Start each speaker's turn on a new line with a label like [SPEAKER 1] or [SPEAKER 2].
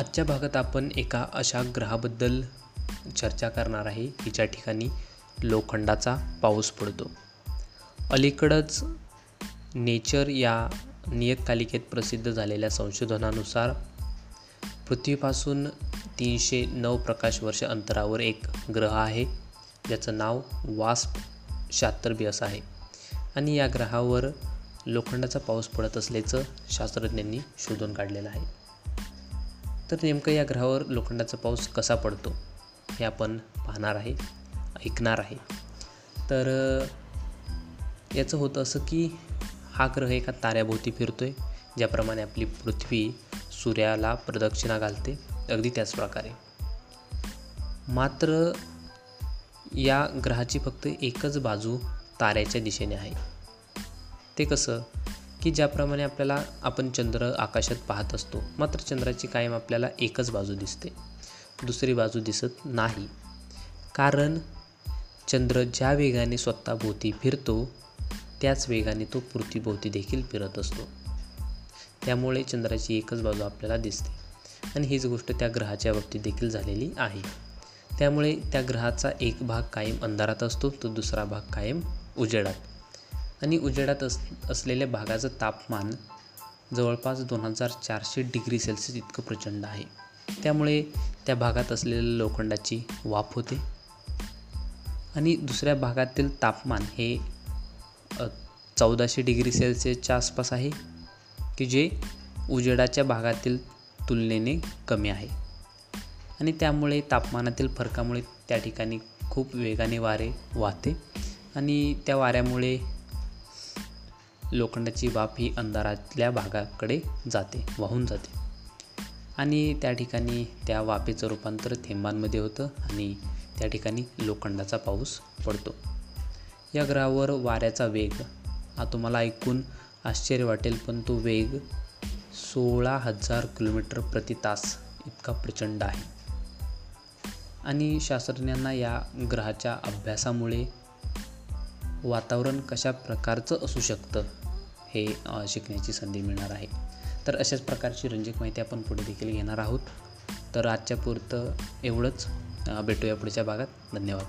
[SPEAKER 1] आजच्या भागात आपण एका अशा ग्रहाबद्दल चर्चा करणार आहे की ज्या ठिकाणी लोखंडाचा पाऊस पडतो. अलीकडंच नेचर या नियतकालिकेत प्रसिद्ध झालेल्या संशोधनानुसार पृथ्वीपासून तीनशे नऊ प्रकाश वर्ष अंतरावर एक ग्रह आहे ज्याचं नाव वास्प शास्त्र बी असं आहे. आणि या ग्रहावर लोखंडाचा पाऊस पडत असल्याचं शास्त्रज्ञांनी शोधून काढलेलं आहे. तर नेमकं या ग्रहावर लोखंडाचा पाऊस कसा पडतो हे आपण पाहणार आहे ऐकणार आहे. तर याचं होतं असं की हा ग्रह एका ताऱ्याभोवती फिरतो आहे ज्याप्रमाणे आपली पृथ्वी सूर्याला प्रदक्षिणा घालते अगदी त्याच प्रकारे. मात्र या ग्रहाची फक्त एकच बाजू ताऱ्याच्या दिशेने आहे. ते कसं? की ज्याप्रमाणे आपल्याला आपण चंद्र आकाशात पाहत असतो मात्र चंद्राची कायम आपल्याला एकच बाजू दिसते. दुसरी बाजू दिसत नाही. कारण चंद्र ज्या वेगाने स्वतःभोवती फिरतो त्याच वेगाने तो पृथ्वीभोवती देखील फिरत असतो. त्यामुळे चंद्राची एकच बाजू आपल्याला दिसते. आणि हीच गोष्ट त्या ग्रहाच्या बाबतीत देखील झालेली आहे. त्यामुळे त्या ग्रहाचा एक भाग कायम अंधारात असतो तर दुसरा भाग कायम उजेडात. आणि उजेडात अस असलेल्या भागाचं तापमान जवळपास दोन हजार चारशे डिग्री सेल्सिअस इतकं प्रचंड आहे. त्यामुळे त्या भागात असलेल्या लोखंडाची वाफ होते. आणि दुसऱ्या भागातील तापमान हे चौदाशे डिग्री सेल्सिअसच्या आसपास आहे की जे उजेडाच्या भागातील तुलनेने कमी आहे. आणि त्यामुळे तापमानातील फरकामुळे त्या ठिकाणी खूप वेगाने वारे वाहते. आणि त्या वाऱ्यामुळे लोखंडाची वाफ ही अंधारातल्या भागाकडे जाते वाहून जाते. आणि त्या ठिकाणी त्या वाफेचं रूपांतर थेंबांमध्ये होतं आणि त्या ठिकाणी लोखंडाचा पाऊस पडतो. या ग्रहावर वाऱ्याचा वेग हा तुम्हाला ऐकून आश्चर्य वाटेल पण तो वेग सोळा हजार किलोमीटर प्रति तास इतका प्रचंड आहे. आणि शास्त्रज्ञांना या ग्रहाच्या अभ्यासामुळे वातावरण कशा प्रकारचं असू शकतं? हे शिकण्याची संधी मिळणार आहे. तर अशाच प्रकारची रंजक माहिती आपण पुढे देखील घेणार आहोत. तर आजच्या पुरतं एवढंच. भेटूया पुढच्या भागात. धन्यवाद.